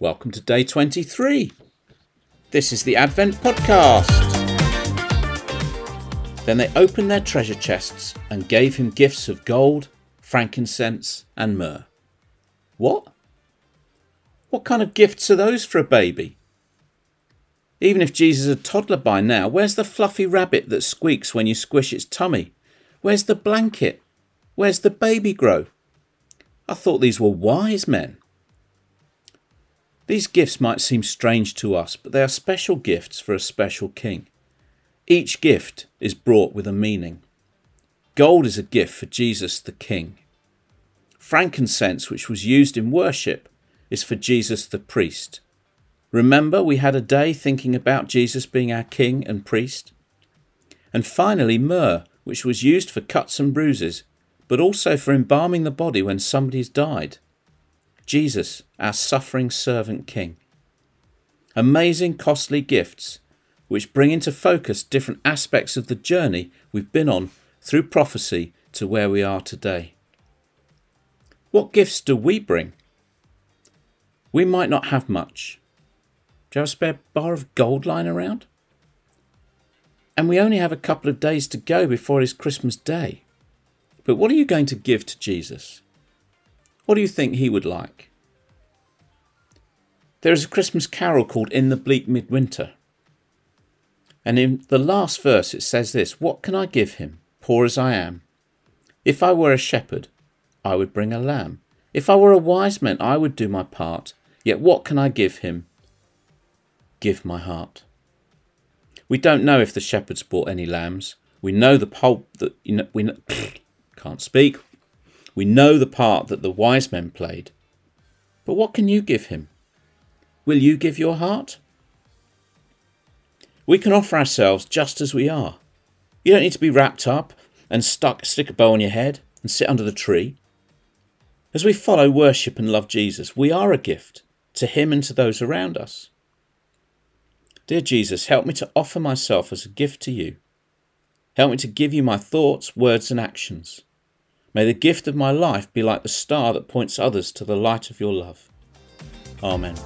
Welcome to day 23. This is the Advent Podcast. Then they opened their treasure chests and gave him gifts of gold, frankincense, and myrrh. What? What kind of gifts are those for a baby? Even if Jesus is a toddler by now, where's the fluffy rabbit that squeaks when you squish its tummy? Where's the blanket? Where's the baby grow? I thought these were wise men. These gifts might seem strange to us, but they are special gifts for a special king. Each gift is brought with a meaning. Gold is a gift for Jesus the King. Frankincense, which was used in worship, is for Jesus the priest. Remember, we had a day thinking about Jesus being our king and priest. And finally, myrrh, which was used for cuts and bruises, but also for embalming the body when somebody's died. Jesus, our suffering servant king. Amazing, costly gifts which bring into focus different aspects of the journey we've been on through prophecy to where we are today. What gifts do we bring? We might not have much, do you have a spare bar of gold lying around? And we only have a couple of days to go before it is Christmas day. But what are you going to give to Jesus? What do you think he would like? There is a Christmas carol called In the Bleak Midwinter. And in the last verse it says this What can I give him, poor as I am? If I were a shepherd, I would bring a lamb. If I were a wise man, I would do my part. Yet what can I give him? give my heart. We don't know if the shepherds bought any lambs. We know the pulp that you know, we know, can't speak. We know the part that the wise men played. But what can you give him? Will you give your heart? We can offer ourselves just as we are. You don't need to be wrapped up and stuck, stick a bow on your head and sit under the tree. As we follow, worship, and love Jesus, we are a gift to Him and to those around us. Dear Jesus, help me to offer myself as a gift to you. Help me to give you my thoughts, words, and actions. May the gift of my life be like the star that points others to the light of your love. Amen.